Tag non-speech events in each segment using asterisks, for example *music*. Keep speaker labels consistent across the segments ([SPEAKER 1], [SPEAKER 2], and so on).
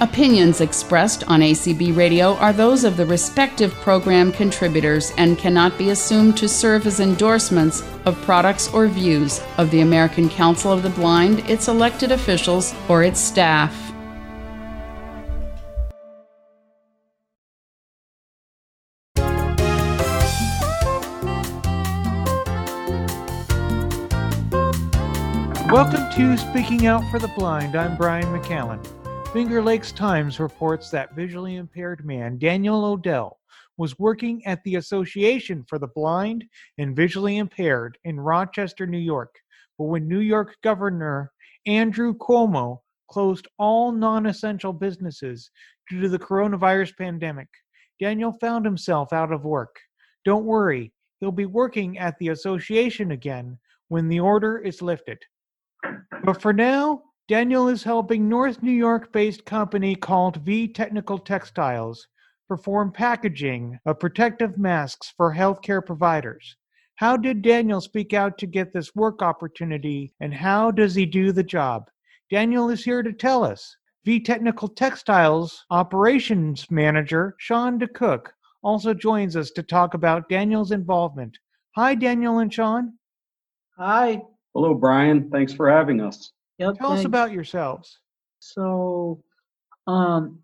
[SPEAKER 1] Opinions expressed on ACB Radio are those of the respective program contributors and cannot be assumed to serve as endorsements of products or views of the American Council of the Blind, its elected officials, or its staff.
[SPEAKER 2] Welcome to Speaking Out for the Blind. I'm Brian McCallan. Finger Lakes Times reports that visually impaired man Daniel Odell was working at the Association for the Blind and Visually Impaired in Rochester, New York. But when New York Governor Andrew Cuomo closed all non essential businesses due to the coronavirus pandemic, Daniel found himself out of work. Don't worry, he'll be working at the association again when the order is lifted. But for now, Daniel is helping North New York based company called V Technical Textiles perform packaging of protective masks for healthcare providers. How did Daniel speak out to get this work opportunity and how does he do the job? Daniel is here to tell us. V Technical Textiles operations manager Sean DeCook also joins us to talk about Daniel's involvement. Hi, Daniel and Sean.
[SPEAKER 3] Hi.
[SPEAKER 4] Hello, Brian. Thanks for having us.
[SPEAKER 3] Yep.
[SPEAKER 2] Tell us about yourselves.
[SPEAKER 3] So, um,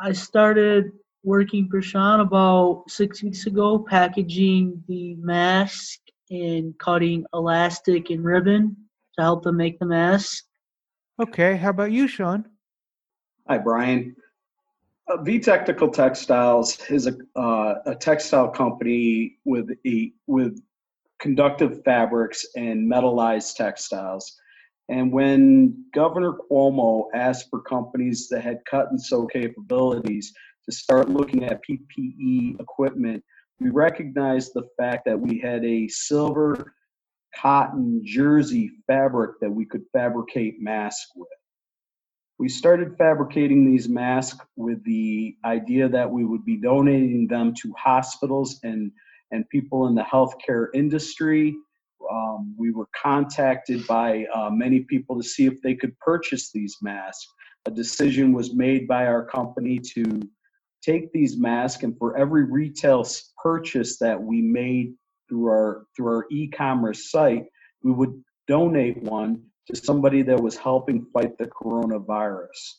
[SPEAKER 3] I started working for Sean about six weeks ago, packaging the mask and cutting elastic and ribbon to help them make the mask.
[SPEAKER 2] Okay, how about you, Sean?
[SPEAKER 4] Hi, Brian. Uh, v Technical Textiles is a, uh, a textile company with a with conductive fabrics and metallized textiles. And when Governor Cuomo asked for companies that had cut and sew capabilities to start looking at PPE equipment, we recognized the fact that we had a silver cotton jersey fabric that we could fabricate masks with. We started fabricating these masks with the idea that we would be donating them to hospitals and, and people in the healthcare industry. Um, we were contacted by uh, many people to see if they could purchase these masks. A decision was made by our company to take these masks, and for every retail purchase that we made through our through our e-commerce site, we would donate one to somebody that was helping fight the coronavirus.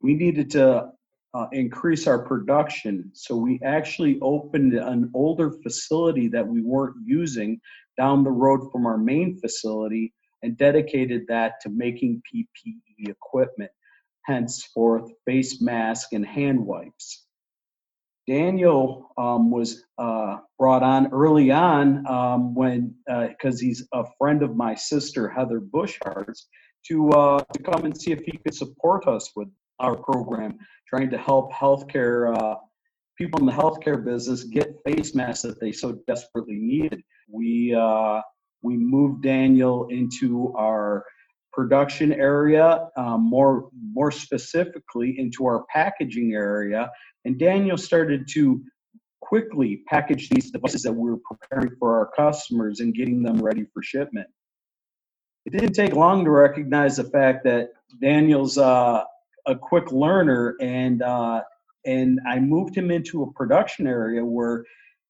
[SPEAKER 4] We needed to uh, increase our production, so we actually opened an older facility that we weren't using down the road from our main facility and dedicated that to making PPE equipment, henceforth face mask and hand wipes. Daniel um, was uh, brought on early on um, when, because he's a friend of my sister Heather Bushhart's, to uh, to come and see if he could support us with our program, trying to help healthcare uh, people in the healthcare business get face masks that they so desperately needed. We uh, we moved Daniel into our production area, um, more more specifically into our packaging area, and Daniel started to quickly package these devices that we were preparing for our customers and getting them ready for shipment. It didn't take long to recognize the fact that Daniel's uh, a quick learner, and uh, and I moved him into a production area where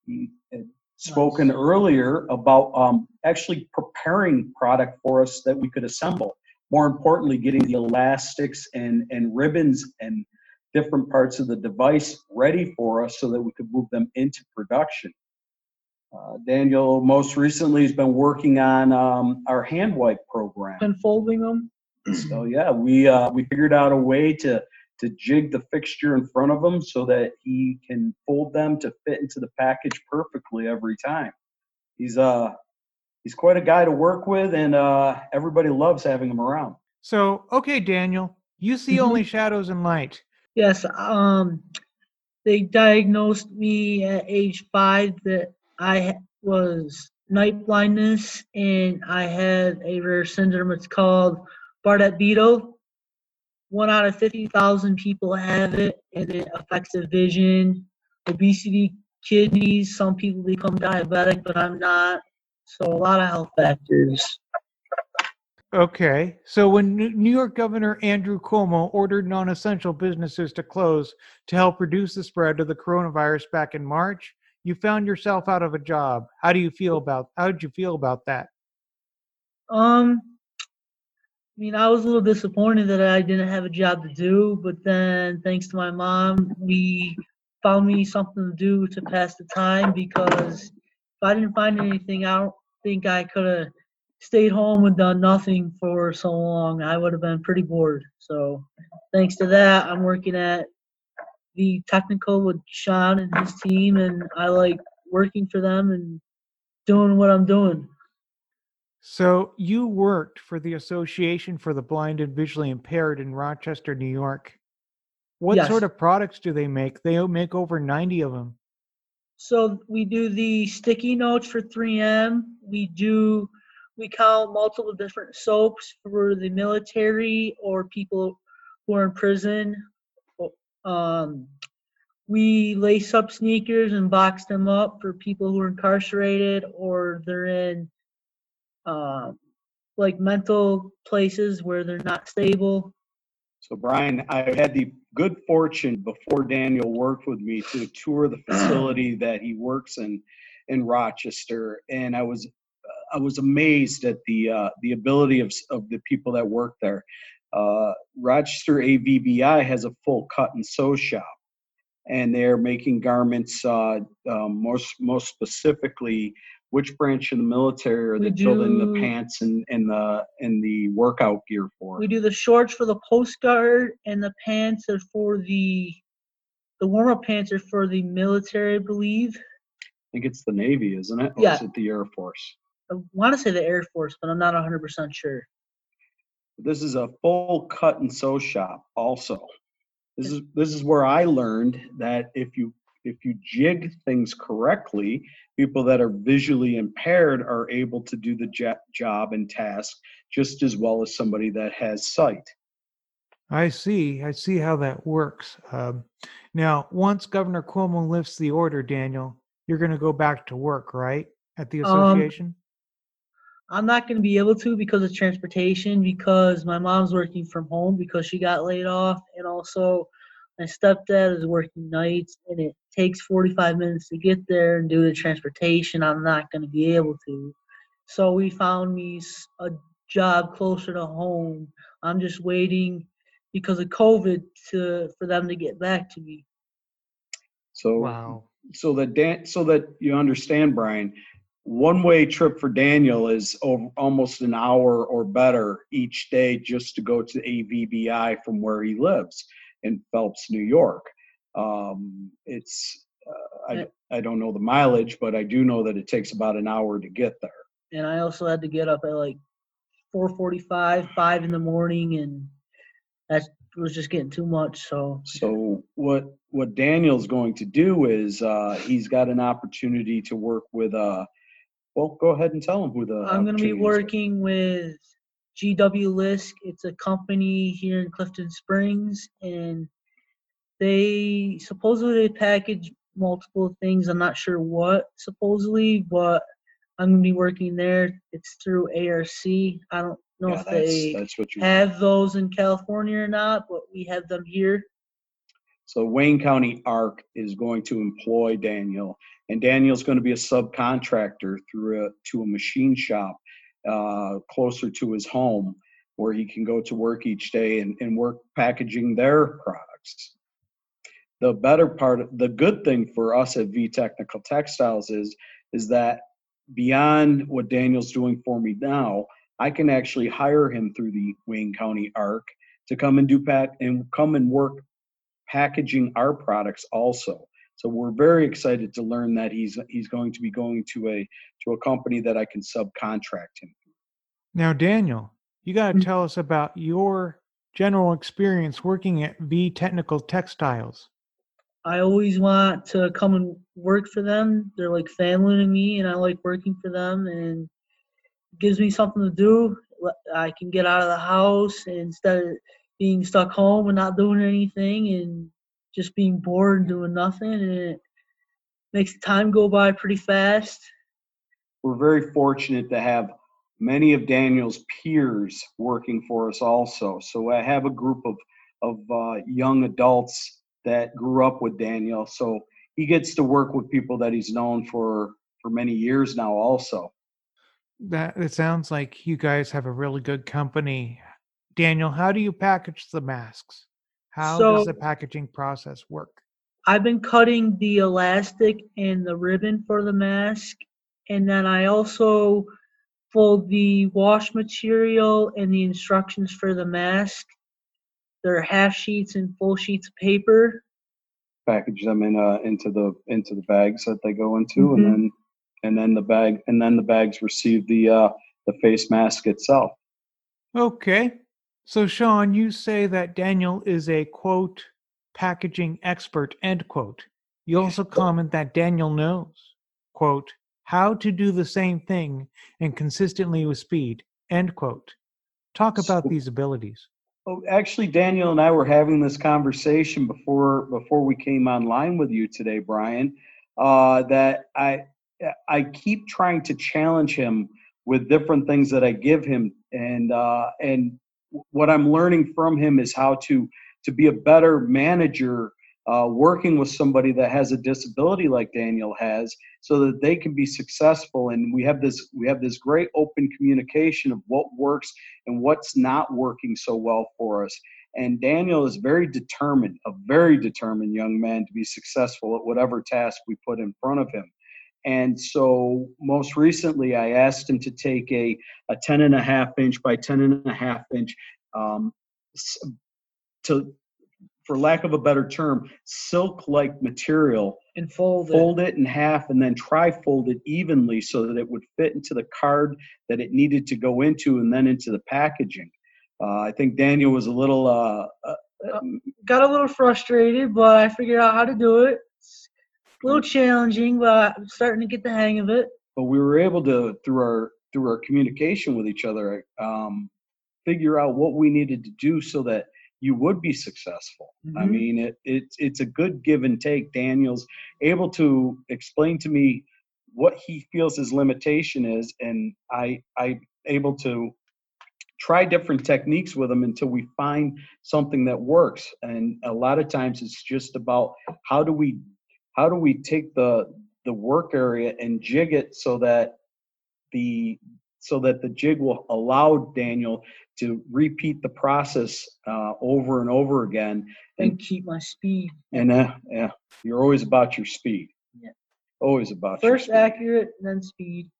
[SPEAKER 4] he had spoken
[SPEAKER 3] Nice.
[SPEAKER 4] earlier about um, actually preparing product for us that we could assemble. More importantly, getting the elastics and, and ribbons and different parts of the device ready for us so that we could move them into production. Uh, Daniel most recently has been working on um, our hand wipe program.
[SPEAKER 3] Been folding them.
[SPEAKER 4] So yeah, we uh, we figured out a way to to jig the fixture in front of him so that he can fold them to fit into the package perfectly every time. He's uh he's quite a guy to work with, and uh, everybody loves having him around.
[SPEAKER 2] So, okay, Daniel, you see
[SPEAKER 3] Mhm.
[SPEAKER 2] only shadows and light.
[SPEAKER 3] Yes. Um, they diagnosed me at age five that I was night blindness and I had a rare syndrome. It's called Bardet-Biedl. One out of 50,000 people have it, and it affects the vision, obesity, kidneys. Some people become diabetic, but I'm not. So a lot of health factors.
[SPEAKER 2] Okay. So when New York Governor Andrew Cuomo ordered non-essential businesses to close to help reduce the spread of the coronavirus back in March, you found yourself out of a job. How do you feel about how did you feel about that?
[SPEAKER 3] Um, mean, I was a little disappointed that I didn't have a job to do, but then thanks to my mom, we found me something to do to pass the time because if I didn't find anything, I don't think I could have stayed home and done nothing for so long. I would have been pretty bored. So thanks to that, I'm working at the technical with Sean and his team, and I like working for them and doing what I'm doing.
[SPEAKER 2] So you worked for the Association for the Blind and Visually Impaired in Rochester, New York. What
[SPEAKER 3] Yes.
[SPEAKER 2] sort of products do they make? They make over 90 of them.
[SPEAKER 3] So we do the sticky notes for 3M. We do we count multiple different soaps for the military or people who are in prison. Um, we lace up sneakers and box them up for people who are incarcerated or they're in um, like mental places where they're not stable.
[SPEAKER 4] So Brian, I had the good fortune before Daniel worked with me to tour the facility that he works in in Rochester, and I was I was amazed at the uh, the ability of of the people that work there. Uh, Rochester AVBI has a full cut and sew shop, and they're making garments. Uh, um, most most specifically, which branch of the military are they building the pants and and the and the workout gear for?
[SPEAKER 3] We do the shorts for the Coast Guard and the pants are for the the warm up pants are for the military, I believe.
[SPEAKER 4] I think it's the Navy, isn't it? Or
[SPEAKER 3] Yeah.
[SPEAKER 4] is it the Air Force?
[SPEAKER 3] I want to say the Air Force, but I'm not 100% sure.
[SPEAKER 4] This is a full cut and sew shop also. This is this is where I learned that if you if you jig things correctly, people that are visually impaired are able to do the jo- job and task just as well as somebody that has sight.
[SPEAKER 2] I see. I see how that works. Um, now, once Governor Cuomo lifts the order, Daniel, you're going to go back to work, right? At the
[SPEAKER 3] Um,
[SPEAKER 2] association?
[SPEAKER 3] I'm not going to be able to because of transportation because my mom's working from home because she got laid off and also my stepdad is working nights and it takes 45 minutes to get there and do the transportation. I'm not going to be able to. So we found me a job closer to home. I'm just waiting because of COVID to for them to get back to me.
[SPEAKER 4] So
[SPEAKER 2] wow.
[SPEAKER 4] so that Dan, so that you understand, Brian, one way trip for Daniel is over almost an hour or better each day just to go to AVBI from where he lives in Phelps, New York. Um, it's uh, I I don't know the mileage, but I do know that it takes about an hour to get there.
[SPEAKER 3] And I also had to get up at like 4:45, 5 in the morning and that was just getting too much. So
[SPEAKER 4] So what what Daniel's going to do is uh, he's got an opportunity to work with uh well go ahead and tell him who the
[SPEAKER 3] I'm going to be
[SPEAKER 4] are.
[SPEAKER 3] working with GW Lisk. It's a company here in Clifton Springs, and they supposedly they package multiple things. I'm not sure what supposedly, but I'm going to be working there. It's through ARC. I don't know
[SPEAKER 4] Yeah,
[SPEAKER 3] if
[SPEAKER 4] that's,
[SPEAKER 3] they
[SPEAKER 4] that's
[SPEAKER 3] have those in California or not, but we have them here.
[SPEAKER 4] So Wayne County ARC is going to employ Daniel, and Daniel's going to be a subcontractor through a, to a machine shop uh, closer to his home, where he can go to work each day and, and work packaging their products. The better part, the good thing for us at V Technical Textiles is is that beyond what Daniel's doing for me now, I can actually hire him through the Wayne County ARC to come and do pack and come and work packaging our products also. So we're very excited to learn that he's he's going to be going to a to a company that I can subcontract him.
[SPEAKER 2] Now, Daniel, you got to
[SPEAKER 3] Mm.
[SPEAKER 2] tell us about your general experience working at V Technical Textiles.
[SPEAKER 3] I always want to come and work for them. They're like family to me, and I like working for them. And it gives me something to do. I can get out of the house instead of being stuck home and not doing anything, and just being bored and doing nothing. And it makes the time go by pretty fast.
[SPEAKER 4] We're very fortunate to have many of Daniel's peers working for us also. So I have a group of of uh, young adults that grew up with Daniel. So he gets to work with people that he's known for for many years now. Also,
[SPEAKER 2] That it sounds like you guys have a really good company. Daniel, how do you package the masks? How does the packaging process work?
[SPEAKER 3] I've been cutting the elastic and the ribbon for the mask, and then I also fold the wash material and the instructions for the mask. They're half sheets and full sheets of paper.
[SPEAKER 4] package them in uh, into the into the bags that they go into,
[SPEAKER 3] Mhm.
[SPEAKER 4] and then and then the bag and then the bags receive the uh, the face mask itself.
[SPEAKER 2] Okay. So, Sean, you say that Daniel is a quote packaging expert, end quote. You also comment that Daniel knows, quote, how to do the same thing and consistently with speed, end quote. Talk about
[SPEAKER 4] So-
[SPEAKER 2] these abilities.
[SPEAKER 4] Oh, actually, Daniel and I were having this conversation before before we came online with you today, Brian. Uh, that I I keep trying to challenge him with different things that I give him, and uh, and what I'm learning from him is how to to be a better manager, uh, working with somebody that has a disability like Daniel has, so that they can be successful. And we have this we have this great open communication of what works and what's not working so well for us. And Daniel is very determined, a very determined young man to be successful at whatever task we put in front of him. And so most recently, I asked him to take a, a 10 and a half inch by 10 and a half inch, um, to, for lack of a better term, silk like material
[SPEAKER 3] and fold it.
[SPEAKER 4] fold it in half and then tri-fold it evenly so that it would fit into the card that it needed to go into and then into the packaging. Uh, I think Daniel was a little uh, uh, um,
[SPEAKER 3] Got a little frustrated, but I figured out how to do it. A little challenging, but I'm starting to get the hang of it.
[SPEAKER 4] but we were able to through our through our communication with each other um, figure out what we needed to do so that you would be successful. I
[SPEAKER 3] Mhm.
[SPEAKER 4] mean, it, it's it's a good give and take. Daniel's able to explain to me what he feels his limitation is, and I I able to try different techniques with him until we find something that works. And a lot of times it's just about how do we how do we take the the work area and jig it so that the so that the jig will allow Daniel to repeat the process uh, over and over again.
[SPEAKER 3] And keep my speed.
[SPEAKER 4] And uh, yeah, you're always about your speed.
[SPEAKER 3] Yeah.
[SPEAKER 4] Always about your
[SPEAKER 3] First accurate, then speed.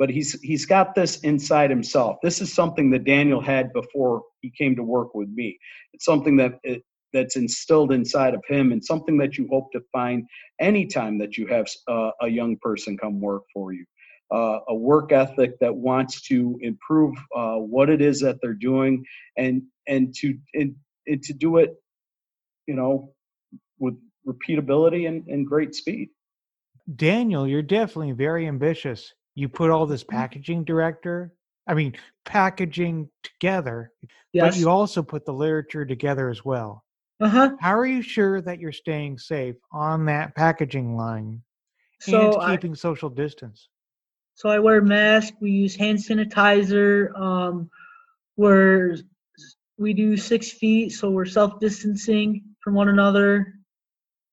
[SPEAKER 4] but he's he's got this inside himself. This is something that Daniel had before he came to work with me. It's something that it, that's instilled inside of him, and something that you hope to find anytime that you have uh, a young person come work for you. Uh, a work ethic that wants to improve uh, what it is that they're doing, and and to and, and to do it, you know, with repeatability and, and great speed.
[SPEAKER 2] Daniel, you're definitely very ambitious. You put all this packaging director, I mean, packaging together,
[SPEAKER 3] yes.
[SPEAKER 2] but you also put the literature together as well.
[SPEAKER 3] Uh huh.
[SPEAKER 2] How are you sure that you're staying safe on that packaging line
[SPEAKER 3] So
[SPEAKER 2] and
[SPEAKER 3] I,
[SPEAKER 2] keeping social distance?
[SPEAKER 3] so I wear a mask. We use hand sanitizer. Um, we're we do six feet, so we're self distancing from one another.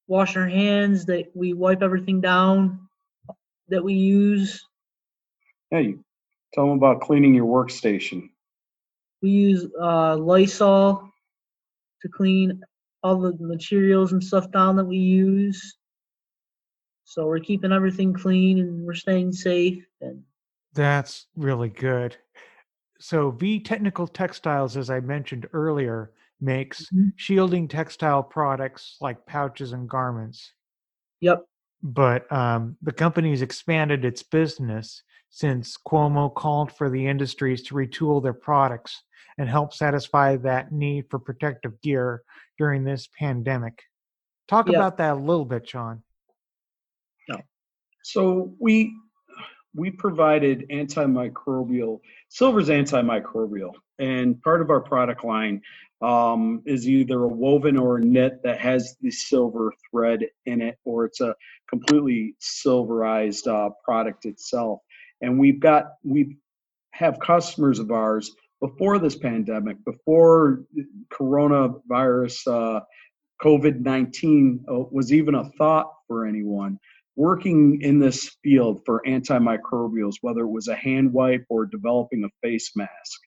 [SPEAKER 3] Wash our hands. That we wipe everything down that we use.
[SPEAKER 4] Yeah, you tell them about cleaning your workstation.
[SPEAKER 3] We use uh, Lysol to clean all the materials and stuff down that we use. So we're keeping everything clean and we're staying safe. And
[SPEAKER 2] That's really good. So, V Technical Textiles, as I mentioned earlier, makes
[SPEAKER 3] Mhm.
[SPEAKER 2] shielding textile products like pouches and garments.
[SPEAKER 3] yep,
[SPEAKER 2] But um, the company's expanded its business since Cuomo called for the industries to retool their products and help satisfy that need for protective gear during this pandemic. Talk
[SPEAKER 3] Yep.
[SPEAKER 2] about that a little bit, Sean.
[SPEAKER 4] So we we provided antimicrobial silver's antimicrobial, and part of our product line um, is either a woven or a knit that has the silver thread in it, or it's a completely silverized uh, product itself. And we've got we've have customers of ours before this pandemic, before coronavirus, uh, COVID 19 uh, was even a thought for anyone. Working in this field for antimicrobials, whether it was a hand wipe or developing a face mask.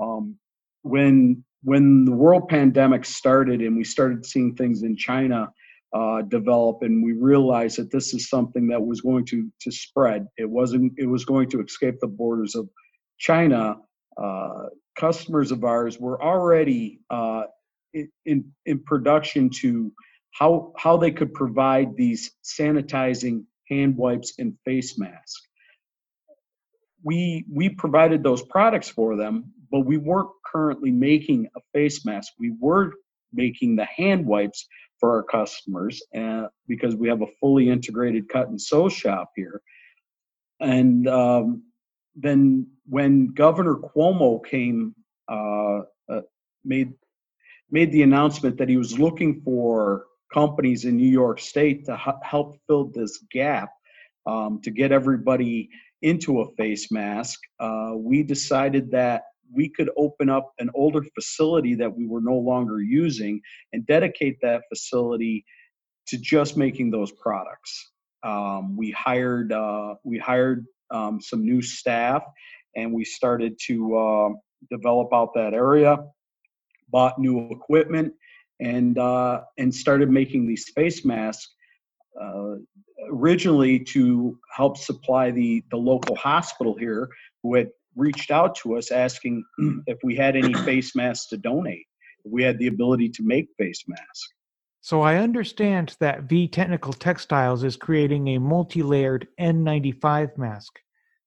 [SPEAKER 4] Um, when when the world pandemic started and we started seeing things in China uh, develop, and we realized that this is something that was going to to spread. It wasn't. It was going to escape the borders of China. Uh, customers of ours were already uh, in in production to how how they could provide these sanitizing hand wipes and face masks. We we provided those products for them, but we weren't currently making a face mask. We were making the hand wipes for our customers uh, because we have a fully integrated cut and sew shop here. And um, then when Governor Cuomo came, uh, uh, made made the announcement that he was looking for companies in New York State to help fill this gap um, to get everybody into a face mask. Uh, we decided that we could open up an older facility that we were no longer using and dedicate that facility to just making those products. Um, we hired uh, we hired um, some new staff and we started to uh, develop out that area. Bought new equipment and uh, and started making these face masks uh, originally to help supply the the local hospital here who had reached out to us asking *clears throat* if we had any *clears throat* face masks to donate. If we had the ability to make face masks.
[SPEAKER 2] So I understand that V Technical Textiles is creating a multi-layered N95 mask.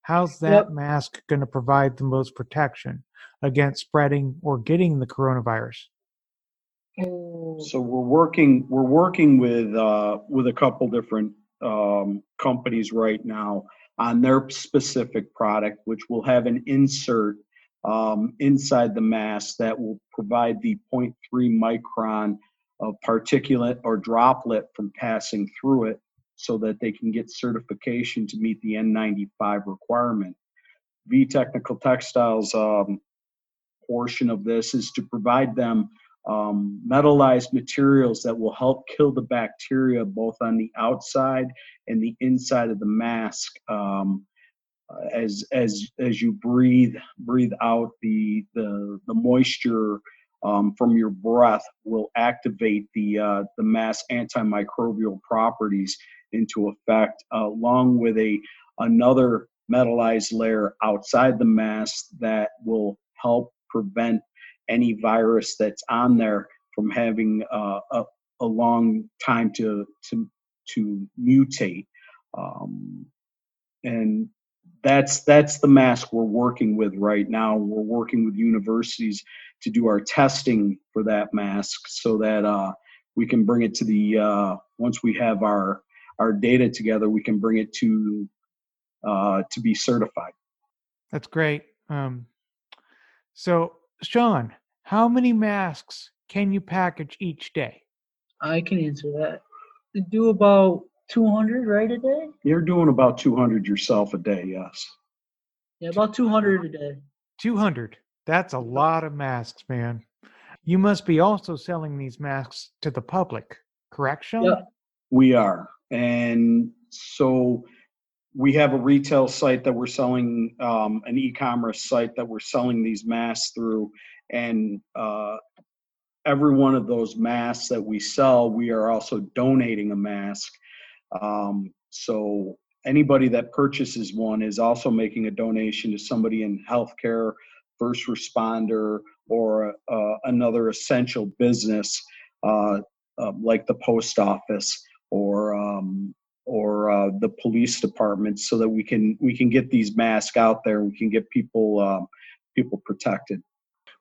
[SPEAKER 2] How's that yep. mask going to provide the most protection against spreading or getting the coronavirus?
[SPEAKER 4] So we're working we're working with uh, with a couple different um, companies right now on their specific product, which will have an insert um, inside the mask that will provide the 0.3 micron of particulate or droplet from passing through it so that they can get certification to meet the N95 requirement. V Technical Textiles um, portion of this is to provide them um, metallized materials that will help kill the bacteria both on the outside and the inside of the mask um, as as as you breathe breathe out the the, the moisture um, from your breath will activate the uh, the mask antimicrobial properties into effect along with a another metallized layer outside the mask that will help prevent any virus that's on there from having uh, a, a long time to to to mutate. Um, and that's that's the mask we're working with right now. We're working with universities to do our testing for that mask so that uh, we can bring it to the uh, once we have our our data together, we can bring it to uh, to be certified.
[SPEAKER 2] That's great. Um, so Sean, how many masks can you package each day?
[SPEAKER 3] I can answer that. I do about 200, right, a day?
[SPEAKER 4] You're doing about 200 yourself a day, yes.
[SPEAKER 3] Yeah, about 200 a day.
[SPEAKER 2] 200. That's a lot of masks, man. You must be also selling these masks to the public, correct, Sean?
[SPEAKER 3] Yeah.
[SPEAKER 4] We are. And so we have a retail site that we're selling um, an e-commerce site that we're selling these masks through. And uh, every one of those masks that we sell we are also donating a mask. Um, so anybody that purchases one is also making a donation to somebody in healthcare first responder or uh, another essential business uh, like the post office or um, or uh, the police department so that we can we can get these masks out there. We can get people uh, people protected.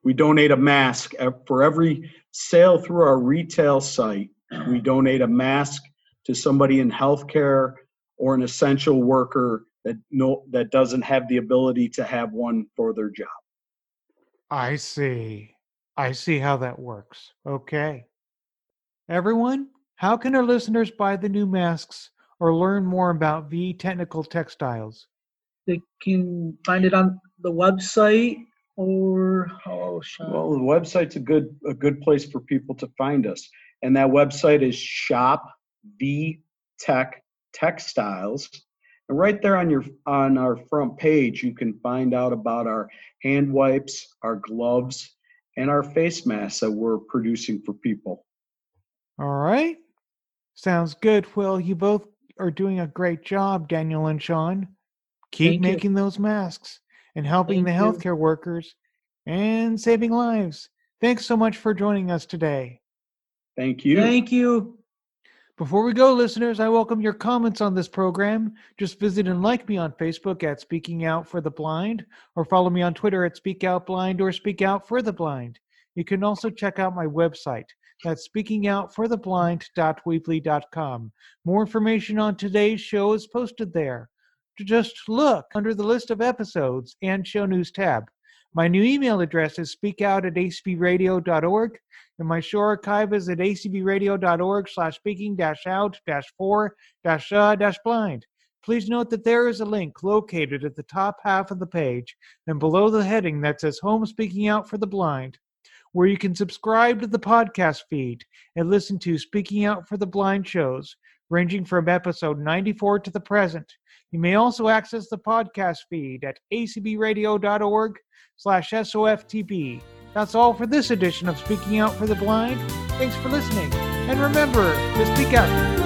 [SPEAKER 4] We donate a mask for every sale through our retail site. We donate a mask to somebody in healthcare or an essential worker that no that doesn't have the ability to have one for their job.
[SPEAKER 2] I see. I see how that works. Okay. Everyone how can our listeners buy the new masks or learn more about V Technical Textiles?
[SPEAKER 3] They can find it on the website or oh, how shall
[SPEAKER 4] Well, the website's a good, a good place for people to find us. And that website is shop v tech textiles. And right there on your, on our front page, you can find out about our hand wipes, our gloves, and our face masks that we're producing for people.
[SPEAKER 2] All right. Sounds good. Well, you both are doing a great job, Daniel and Sean. Keep
[SPEAKER 3] Thank you.
[SPEAKER 2] making those masks and helping
[SPEAKER 3] Thank
[SPEAKER 2] the
[SPEAKER 3] you.
[SPEAKER 2] healthcare workers and saving lives. Thanks so much for joining us today.
[SPEAKER 4] Thank you.
[SPEAKER 3] Thank you.
[SPEAKER 2] Before we go, listeners, I welcome your comments on this program. Just visit and like me on Facebook at Speaking Out for the Blind, or follow me on Twitter at Speak Out Blind or Speak Out for the Blind. You can also check out my website. That's speakingoutfortheblind.weebly.com. More information on today's show is posted there. To just look under the list of episodes and show news tab. My new email address is speakout at acbradio.org, and my show archive is at acbradio.org slash speaking dash out dash four dash uh dash blind. Please note that there is a link located at the top half of the page and below the heading that says Home Speaking Out for the Blind, where you can subscribe to the podcast feed and listen to Speaking Out for the Blind shows, ranging from episode 94 to the present. You may also access the podcast feed at acbradio.org slash SOFTB. That's all for this edition of Speaking Out for the Blind. Thanks for listening. And remember to speak out.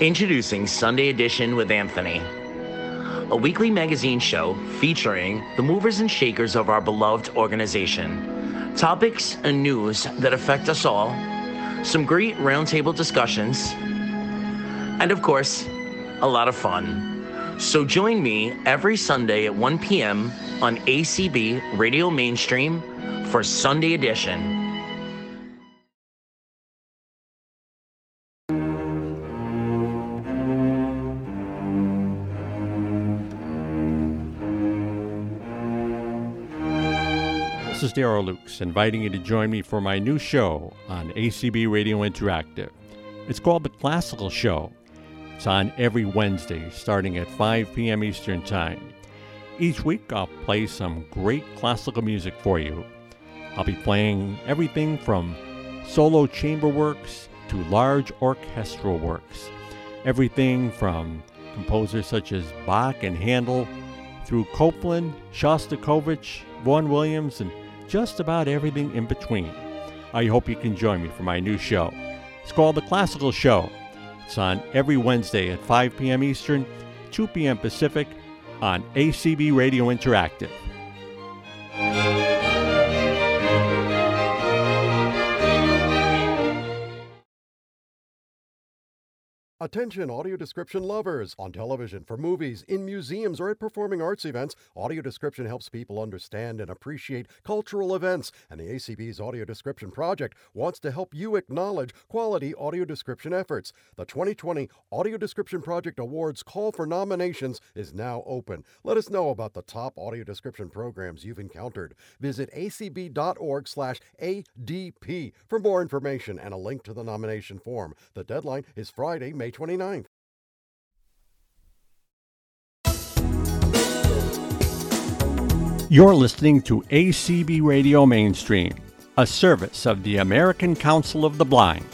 [SPEAKER 5] Introducing Sunday Edition with Anthony, a weekly magazine show featuring the movers and shakers of our beloved organization, topics and news that affect us all, some great roundtable discussions, and of course, a lot of fun. So join me every Sunday at 1 p.m. on ACB Radio Mainstream for Sunday Edition.
[SPEAKER 6] Daryl Lukes, inviting you to join me for my new show on ACB Radio Interactive. It's called The Classical Show. It's on every Wednesday, starting at 5 p.m. Eastern Time. Each week, I'll play some great classical music for you. I'll be playing everything from solo chamber works to large orchestral works. Everything from composers such as Bach and Handel through Copland, Shostakovich, Vaughan Williams, and just about everything in between. I hope you can join me for my new show. It's called The Classical Show. It's on every Wednesday at 5 p.m. Eastern, 2 p.m. Pacific on ACB Radio Interactive.
[SPEAKER 7] Attention audio description lovers! On television, for movies, in museums, or at performing arts events, audio description helps people understand and appreciate cultural events, and the ACB's Audio Description Project wants to help you acknowledge quality audio description efforts. The 2020 Audio Description Project Awards call for nominations is now open. Let us know about the top audio description programs you've encountered. Visit acb.org slash ADP for more information and a link to the nomination form. The deadline is Friday, May 29th.
[SPEAKER 6] You're listening to ACB Radio Mainstream, a service of the American Council of the Blind.